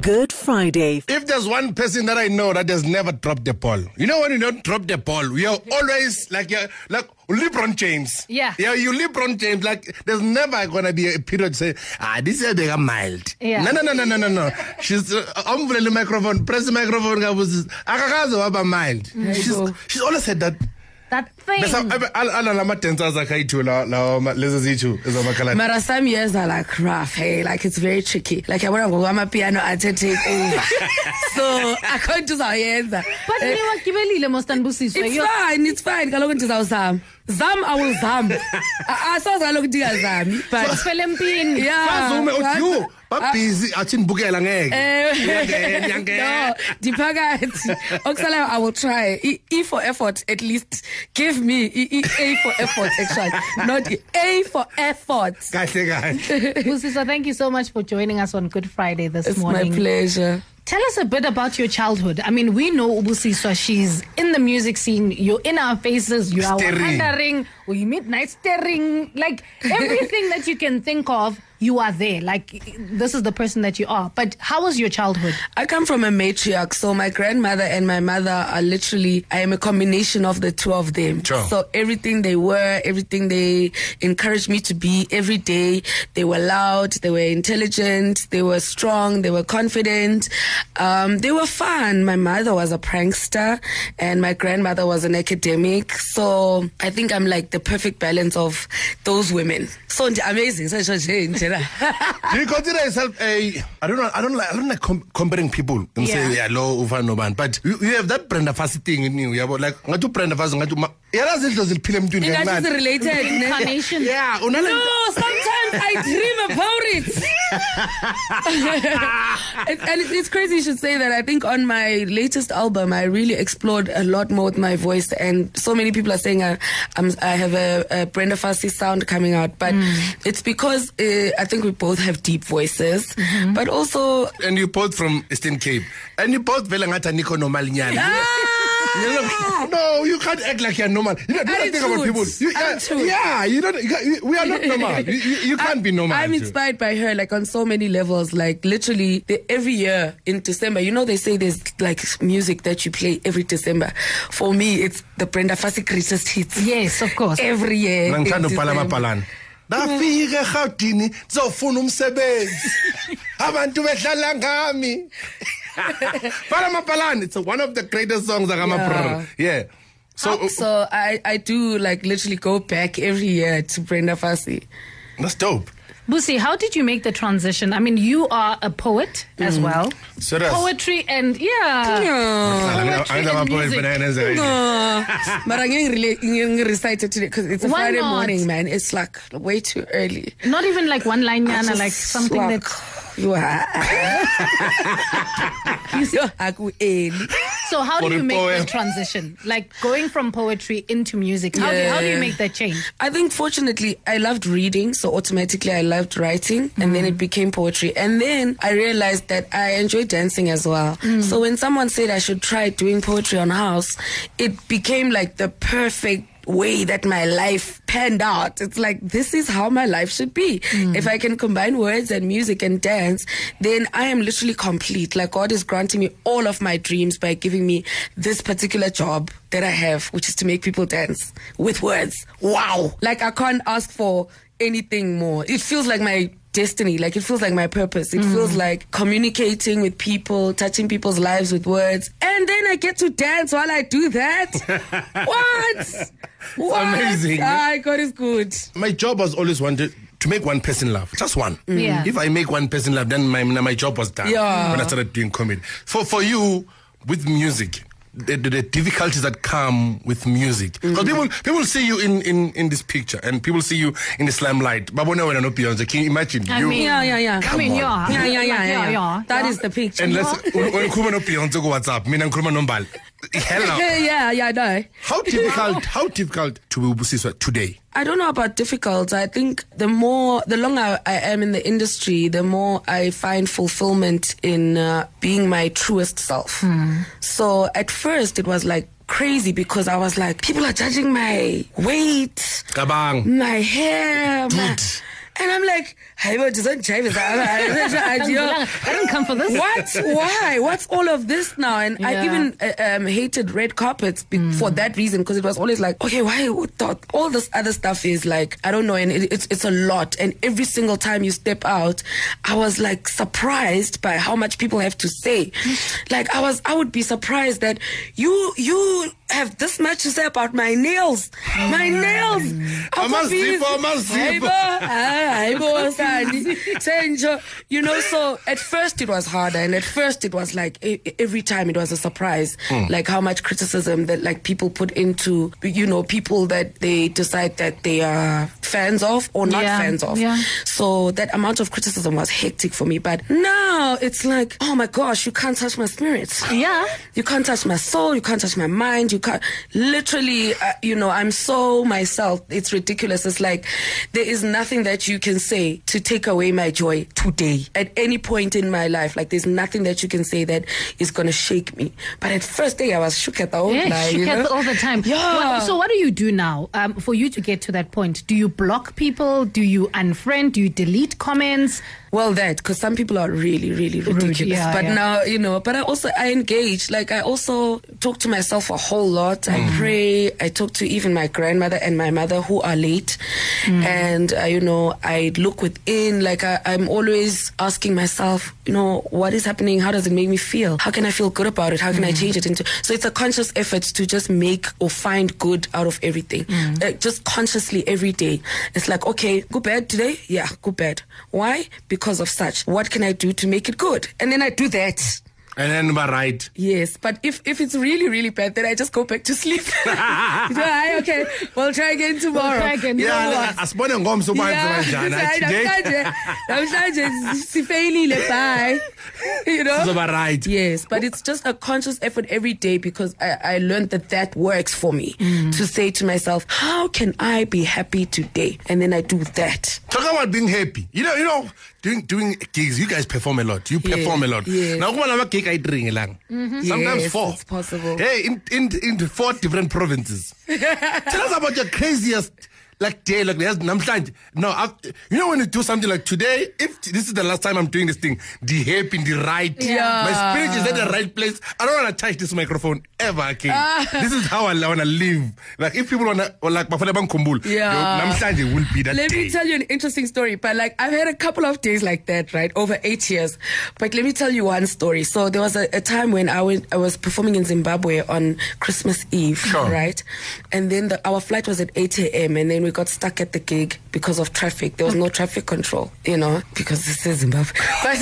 Good Friday. If there's one person that I know that has never dropped the ball, you know when you don't drop the ball, we are always like you're, like LeBron James. Yeah. Yeah, you LeBron James. Like there's never gonna be a period say, ah, this is a mild. Yeah. No, no, no, no, no, no, no. She's uh, umvulele the microphone, press the microphone, kabuzi, akakaze waba mild. She's she's always said that. That thing. Besa ala lama dancers akayithu la la lezi zithu ezamakhalani. Mara some years are like rough, hey, like it's very tricky. Like I wanna go on my piano and take over. so I can't do that. But niwagibelile Mostanbusiswa. It's You're- fine, it's fine. Kaloku ndizawuzama. Zam I will zam. Asoze kaloku ndingazami. But Ufele empini. yeah. Bazume but- uthi you babhizi athi nibukela ngeke. Eh, Uyangena, uyangena. no ndiphakathi okusalayo i will try e, e for effort at least give me e, e, a for effort actually not e, a for effort Kahle kahle. Busiswa, thank you so much for joining us on Good Friday this morning. it's my pleasure Tell us a bit about your childhood. I mean, we know Ubusiswa, she's in the music scene. You're in our faces. You are Staring. wondering. We midnight staring. Like everything that you can think of, you are there. Like this is the person that you are. But how was your childhood? I come from a matriarch, so my grandmother and my mother are literally, I am a combination of the two of them. Sure. So everything they were, everything they encouraged me to be every day, they were loud, they were intelligent, they were strong, they were confident, um, they were fun. My mother was a prankster and my grandmother was an academic. So I think I'm like the perfect balance of those women. So amazing. So nje nje na. Do you consider yourself a? I don't know. I don't like. I don't like com- comparing people and say Yeah. yeah, low ufana no man. But you, you have that Brenda Fassie thing in you. Yabo like ngathi Brenda Fassie ngathi ma. Yala zinto ziliphile emntwini Ingathi kancane. it's related. ne? Incarnation. Yeah, unale. No, sometimes I dream about it. and and it's, it's crazy you should say that. I think on my latest album, I really explored a lot more with my voice, and so many people are saying I, I'm, I have a, a Brenda Fassie sound coming out, but mm. it's because uh, I think we both have deep voices, mm-hmm. but also. And you both from Eastern Cape, and you both vela ngathi Nico normal nyana. Ah! No, you can't act like you're normal. You know, do not think about people. You, yeah, yeah, you don't. You we are not normal. You, you, you can't I- be normal. I'm too. inspired by her, like on so many levels. Like literally, the, every year in December, you know, they say there's like music that you play every December. For me, it's the Brenda Fassie greatest hits. Yes, of course. Every year. Mina ngithanda in ukubhala December. amabhalana ndafika egautini ndizofuna umsebenzi. Abantu behlala ngami. Bhala amabhalana it's one of the greatest songs akamabrr. Yeah. So, So I, I do like literally go back every year to Brenda Fassie. that's dope Busi, how did you make the transition? I mean, you are a poet as mm. well. Serious? Poetry and yeah. Yeah. Poetry and music. No, but I'm getting really getting recited today because it's a Why Friday not? morning, man. It's like way too early. Not even like one line, Yana, like something like, that. you are. you are early. So how do you make poem. the transition? Like going from poetry into music. How, do, how do you make that change? I think fortunately I loved reading, so automatically I loved writing, and then it mm. became poetry. And then I realized that I enjoy dancing as well. Mm. So when someone said I should try doing poetry on house, it became like the perfect way that my life panned out. It's like this is how my life should be. Hmm. If I can combine words and music and dance, then I am literally complete. Like God is granting me all of my dreams by giving me this particular job that I have, which is to make people dance with words. Wow. Like I can't ask for anything more. It feels like my destiny. Like it feels like my purpose. It feels like communicating with people, touching people's lives with words. And then I get to dance while I do that. what? what? amazing. Ah, God is good. my job was always wanted to make one person laugh just one Yeah. if I make one person laugh then my my job was done Yeah. when I started doing comedy for for you with music the, the, the difficulties that come with music mm. because people people see you in, in in this picture and people see you in this limelight babone wena no Beyonce can you imagine I you mean- Yeah, yeah, yeah. I mean, on. yeah. Yeah, yeah, yeah, yeah. yeah. That yeah. is the picture. and let's when when ukhuluma no Beyonce ku WhatsApp mina ngikhuluma nombali hello yeah, yeah, yeah, I know. how difficult how difficult to be ubusiswa today I don't know about difficult. I think the more, the longer I am in the industry, the more I find fulfillment in uh, being my truest self. So at first it was like crazy because I was like, people are judging my weight, kabang my hair, my, Dude. And I'm like, hey, but doesn't James? I didn't come for this. What? Why? What's all of this now? And I even uh, um, hated red carpets be- for that reason because it was always like, okay, why? All this other stuff is like, I don't know, and it, it's it's a lot. And every single time you step out, I was like surprised by how much people have to say. Like I was, I would be surprised that you you have this much to say about my nails, my nails. Amazipho, amazipho. Hayibo, ah, hayibo, Sandi. Senjo. You know, so at first it was harder, and at first it was like every time it was a surprise, Hmm. like how much criticism that like people put into, you know, people that they decide that they are fans of or not Yeah, fans of. yeah. So that amount of criticism was hectic for me. But now it's like, oh my gosh, you can't touch my spirit. Yeah. You can't touch my soul. You can't touch my mind. You can't. Literally, uh, you know, I'm so myself. It's ridiculous. It's like there is nothing that you can say to take away my joy today. At any point in my life, like there's nothing that you can say that is gonna shake me. But at first day, I was shook at the whole Yeah, lie, shook you know? all the time. Yeah. Well, so what do you do now um, for you to get to that point? Do you block people? Do you unfriend? Do you delete comments? Well, that because some people are really, really ridiculous. yeah, but yeah. now you know. But I also I engage. Like I also talk to myself a whole lot. I pray. I talk to even my grandmother and my mother who are late, and uh, you know I look within. Like I, I'm always asking myself, you know, what is happening? How does it make me feel? How can I feel good about it? How can I change it into? So it's a conscious effort to just make or find good out of everything. Uh, just consciously every day. It's like okay, go bad today. Yeah, go bad. Why? Because of such. What can I do to make it good? And then I do that. And then we're right. Yes, but if if it's really really bad, then I just go back to sleep. Hi, okay, we'll try again tomorrow. try again You know Yeah, what? asibone ngomso Yeah, banjani hayi, today namhlanje namhlanje sifeyilile bye you know sizoba right Yes, but it's just a conscious effort every day because I, I learned that that works for me mm. to say to myself, how can I be happy today? And then I do that. talk about being happy you know you know doing doing gigs you guys perform a lot. You Yeah, perform a lot. yes. now kuba nama gig ayiringelanga mm-hmm. sometimes Yes, four. it's possible. hey in in in four different provinces. Tell us about your craziest like day like there's namhlanje no I've, you know when you do something like today if this is the last time i'm doing this thing the happy the right Yeah. my spirit is at the right place i don't want to touch this microphone ever again Ah. this is how i want to live like if people want to like bafana bangikhumbule Yeah. namhlanje will be that Let day me tell you an interesting story. But like, I've had a couple of days like that, right, over eight years. But let me tell you one story. So there was a, a time when I went, I was performing in Zimbabwe on Christmas Eve, Sure. right? And then the, our flight was at 8 a.m. and then we got stuck at the gig because of traffic. There was no traffic control, you know, because this is Zimbabwe. But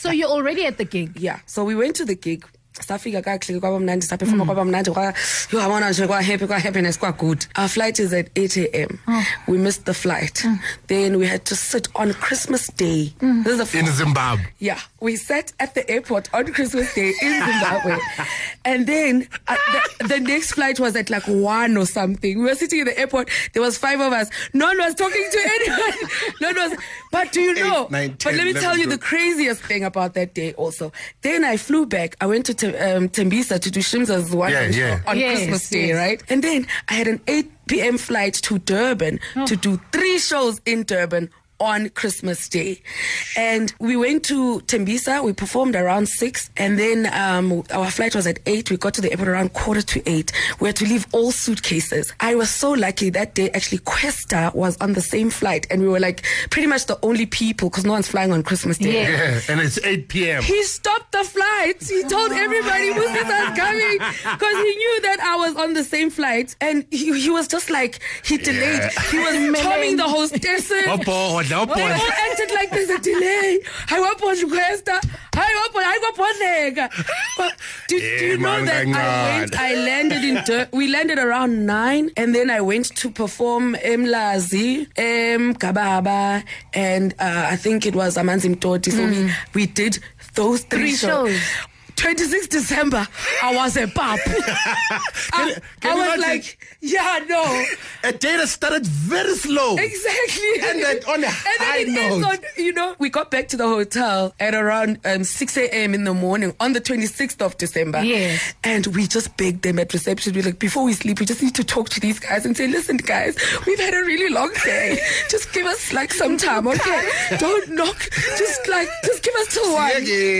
So you're already at the gig. yeah so we went to the gig safika kakuhle kwabamnandi saphefuma mm. kwabamnandi kwa- yo yabona nje kwa-happy kwa-happiness kwa-good our flight is at 8 a.m oh. we missed the flight mm. then we had to sit on christmas day mm. this is the in zimbabwe yeah, we sat at the airport on Christmas Day in Zimbabwe. and then uh, the, the next flight was at like one or something. We were sitting in the airport. There was five of us. No one was talking to anyone. no one was. But do you Eight, know? nine, but let me tell 11, you the craziest thing about that day also. Then I flew back. I went to Tem- um, Tembisa to do Shimza's one Yeah, yeah. on Yes, Christmas Day, yes. right? And then I had an 8 p.m. flight to Durban to do three shows in Durban on Christmas Day. And we went to Tembisa, we performed around 6, and then um, our flight was at 8. We got to the airport around quarter to 8. We had to leave all suitcases. I was so lucky that day, actually, Kwesta was on the same flight, and we were like pretty much the only people because no one's flying on Christmas Day. Yeah. yeah and it's 8 p.m He stopped the flight. He told everybody who's this was coming because he knew that I was on the same flight, and he, he was just like he delayed. He was tomming the hostesses. Wabhodla, They all acted like there's a delay. I want to request. I want I want But do, do you know man, that I went? I landed in. Dur- we landed around nine, and then I went to perform Mlazi, M Kababa, and uh, I think it was Amanzimtoti. So we we did those three, Three shows. 26 December, I was a pup. I, can I was imagine? like, yeah, no. A day that started very slow. Exactly. And then on a And high then it ends note. on, you know, we got back to the hotel at around um, 6 a.m. in the morning on the 26th of December. Yes. And we just begged them at reception. We're like, before we sleep, we just need to talk to these guys and say, listen, guys, we've had a really long day. Just give us like some time, okay? Don't knock. Just like, just give us till one.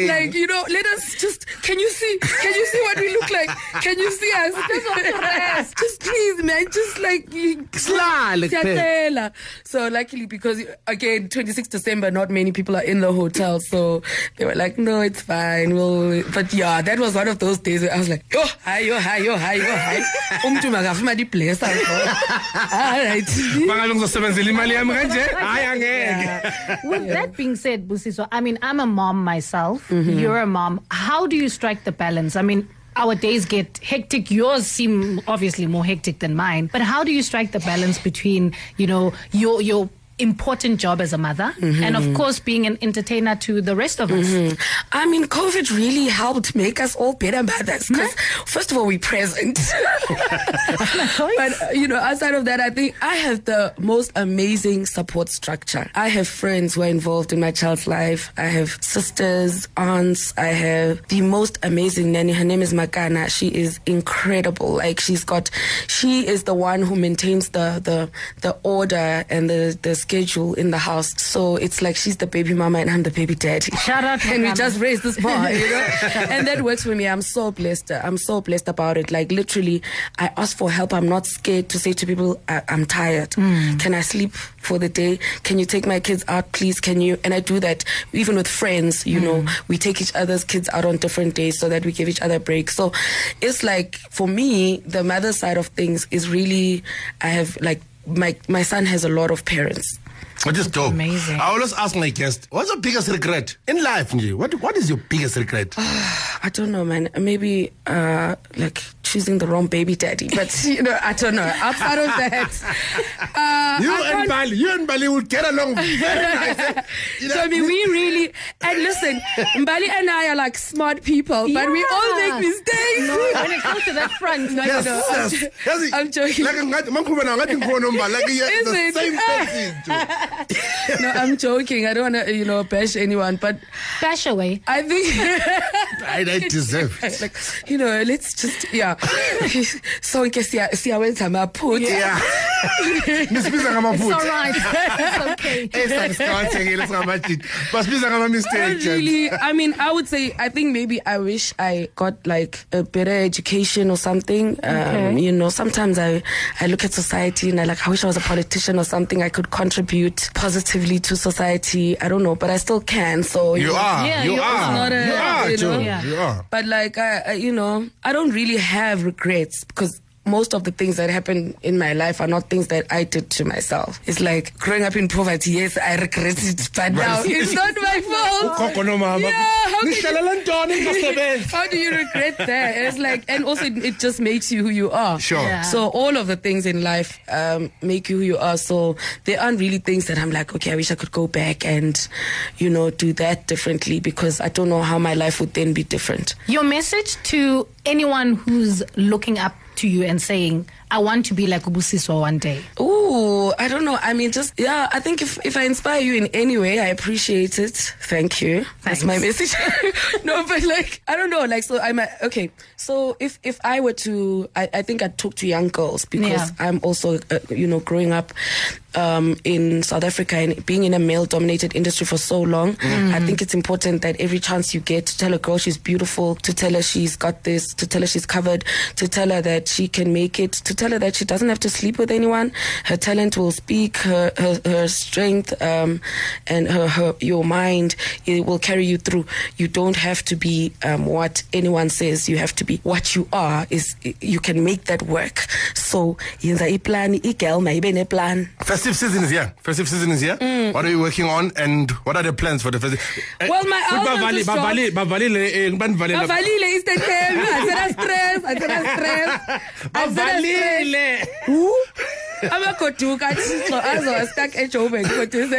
Like, you know, let us just, can you see, can you see what we look like? Can you see us? just please, man, just like, you, Sly, like that. Siyacela. So luckily, because again, 26 December, not many people are in the hotel, so they were like, "No, it's fine." Well, but yeah, that was one of those days where I was like, "Yo, hi, yo, hi, yo, hi, yo, hi." Umntu makafuna di-bless us, bro. All right. Mangabe ngizosebenzela imali yami kanje? Hayi angeke. With that being said, Busiswa, I mean, I'm a mom myself. Mm-hmm. You're a mom. How do you strike the balance? I mean, our days get hectic. Yours seem obviously more hectic than mine. But how do you strike the balance between, you know, your your important job as a mother Mm-hmm. and of course being an entertainer to the rest of us? I mean, COVID really helped make us all better mothers. Because first of all, we're present. but uh, you know, outside of that, I think I have the most amazing support structure. I have friends who are involved in my child's life. I have sisters, aunts. I have the most amazing nanny. Her name is Makana. She is incredible. Like she's got, she is the one who maintains the the the order and the the schedule in the house. So it's like she's the baby mama and I'm the baby daddy. Shout out and we just raised this bar, you know. and that works for me. I'm so blessed. I'm so blessed about it. Like literally, I ask for help. I'm not scared to say to people, I- I'm tired. Hmm. Can I sleep for the day? Can you take my kids out, please? Can you? And I do that even with friends. You hmm. know, we take each other's kids out on different days so that we give each other breaks. So it's like for me, the mother side of things is really. I have like my my son has a lot of parents. Which is dope. Amazing. I always ask my guest, what's your biggest regret in life, Nji? What What is your biggest regret? I don't know, man. Maybe uh, like choosing the wrong baby daddy, but you know, I don't know. Outside of that, uh, you I and Bali, you and Bali will get along very nice. You know, So I mean, we really and listen, Mbali and I are like smart people, but we all make mistakes. No, when it comes to that front, No, Yes, no, I'm, yes. Yes, I'm joking. Like, ngathi- mangikhuluma nawe ngathi ngikhona Mbali, like, yeah, Is the same person, no, I'm joking. I don't want to, you know, bash anyone, but bash away. I think. I, I deserve it. like you know let's just yeah sonke siya- siyawenza amaphutha Yeah. Nisibiza It's ngamaphutha. all right. It's okay. Eh, son, siqakathekile, singamajidi. Basibiza Not ngama-mistakes. really. I mean, I would say I think maybe I wish I got like a better education or something. Um, Okay. you know, sometimes I I look at society and I like I wish I was a politician or something. I could contribute positively to society. I don't know, but I still can. So You know. are. Yeah, you you're not a- you are, you Joe. know. Yeah. You are. But like I, I, you know, I don't really have regrets because most of the things that happen in my life are not things that I did to myself. It's like growing up in poverty. Yes, I regret it, but now it's not my fault. Yeah, how can Nihlalela ntoni ngingasebenzi? How do you regret that? It's like, and also it, it just makes you who you are. Sure. Yeah. So all of the things in life um, make you who you are. So there aren't really things that I'm like, okay, I wish I could go back and, you know, do that differently because I don't know how my life would then be different. Your message to anyone who's looking up to you and saying, I want to be like Ubusiswa one day. Oh, I don't know. I mean, just yeah. I think if if I inspire you in any way, I appreciate it. Thank you. That's my message. no, but like I don't know. Like so, I'm a, okay. So if if I were to, I, I think I'd talk to young girls because Yeah. I'm also uh, you know growing up um, in South Africa and being in a male-dominated industry for so long. I think it's important that every chance you get to tell a girl she's beautiful, to tell her she's got this, to tell her she's covered, to tell her that she can make it, to tell her that she doesn't have to sleep with anyone. Her talent will speak. Her her, her strength um, and her, her your mind it will carry you through. You don't have to be um, what anyone says. You have to be what you are. Is you can make that work. So yenza iplan, igel mayibe neplan. Festive season is here. Festive season is here. What are you working on and what are the plans for the festive? Eh, Well, my album bavali- is bavali- bavalile, eh, I said I stress. I said I stress. I said I stress. Who? Amagoduka athixo azowastuck ejoburg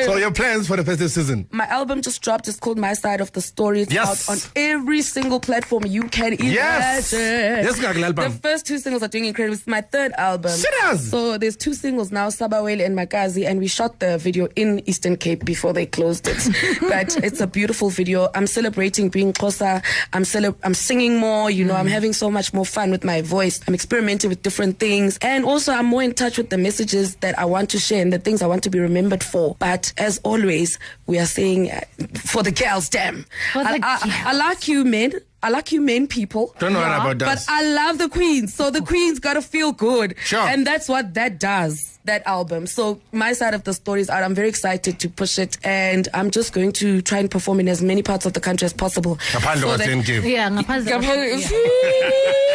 So your plans for the festive season? my album just dropped. It's called My Side of the Story. It's Yes. out on every single platform you can imagine. Yes. Yes. The first two singles are doing incredible. It's my third album. Serious? So there's two singles now, Sabawele and Makazi, and we shot the video in Eastern Cape before they closed it. but it's a beautiful video. I'm celebrating being Xhosa. I'm cele- I'm singing more. You know, I'm mm. having so much more fun with my voice. I'm experimenting with different things, and also I'm more in touch with the messages that I want to share and the things I want to be remembered for. But as always, we are saying uh, for the girls, damn. For I, the I- girls. I like you, men. I like you, men people. Don't worry about that. But I love the Queens, so the Queens gotta feel good. Sure. And that's what that does, that album. So my side of the story is out. I'm very excited to push it, and I'm just going to try and perform in as many parts of the country as possible. Ngaphandle So that- kwa-10 Yeah, ngaphandle-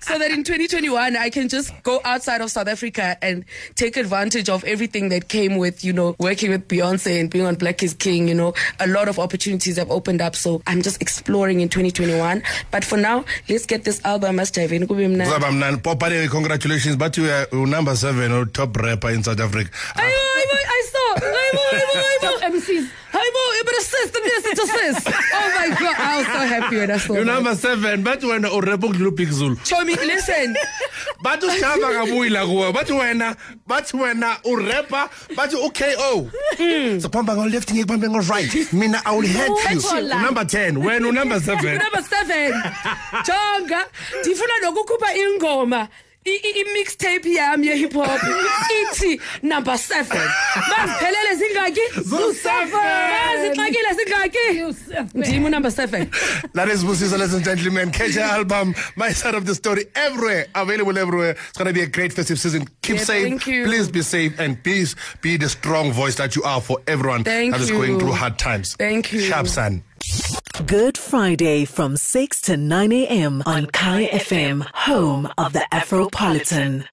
so that in 2021 I can just go outside of South Africa and take advantage of everything that came with, you know, working with Beyonce and being on Black is King. You know, a lot of opportunities have opened up. So I'm just exploring in 2021. But for now, let's get this album. Must have in kube mnandi. Zaba mnandi. Popale, eh, congratulations. But you uh, are you're number seven or top rapper in South Africa. Ayo, ayo, I saw. Ayo, ayo, ayo. Top MCs. Ayo, but a sis, the yes, to sis. Oh my God, I was so happy when I saw You're that. number seven. But when o rap ukudlula Big Zulu. Chomi, listen. bathi ushava kabuyila kuwe bathi wena bathi wena urapper bathi u-ko sokuhamba ngo-left ngikubambe ngo-right mina i will hurt you Wethola. number 10 wena unumber 7 number seven jonga ndifuna nokukhupha ingoma i- i- i-mixtape yami ye-hip hop ithi number seven. Baziphelele zingaki? Bazixakile zingaki? Ndim unumber seven. That is ladies and gentlemen. Catch album my side of the story everywhere. Available everywhere. It's going to be a great festive season. Keep Yeah, safe. thank you. please be safe and please be the strong voice that you are for everyone Thank that is you. going through hard times. Thank you. sharp son Good Friday from 6 to 9 a.m. on Kaya FM, home of the Afropolitan.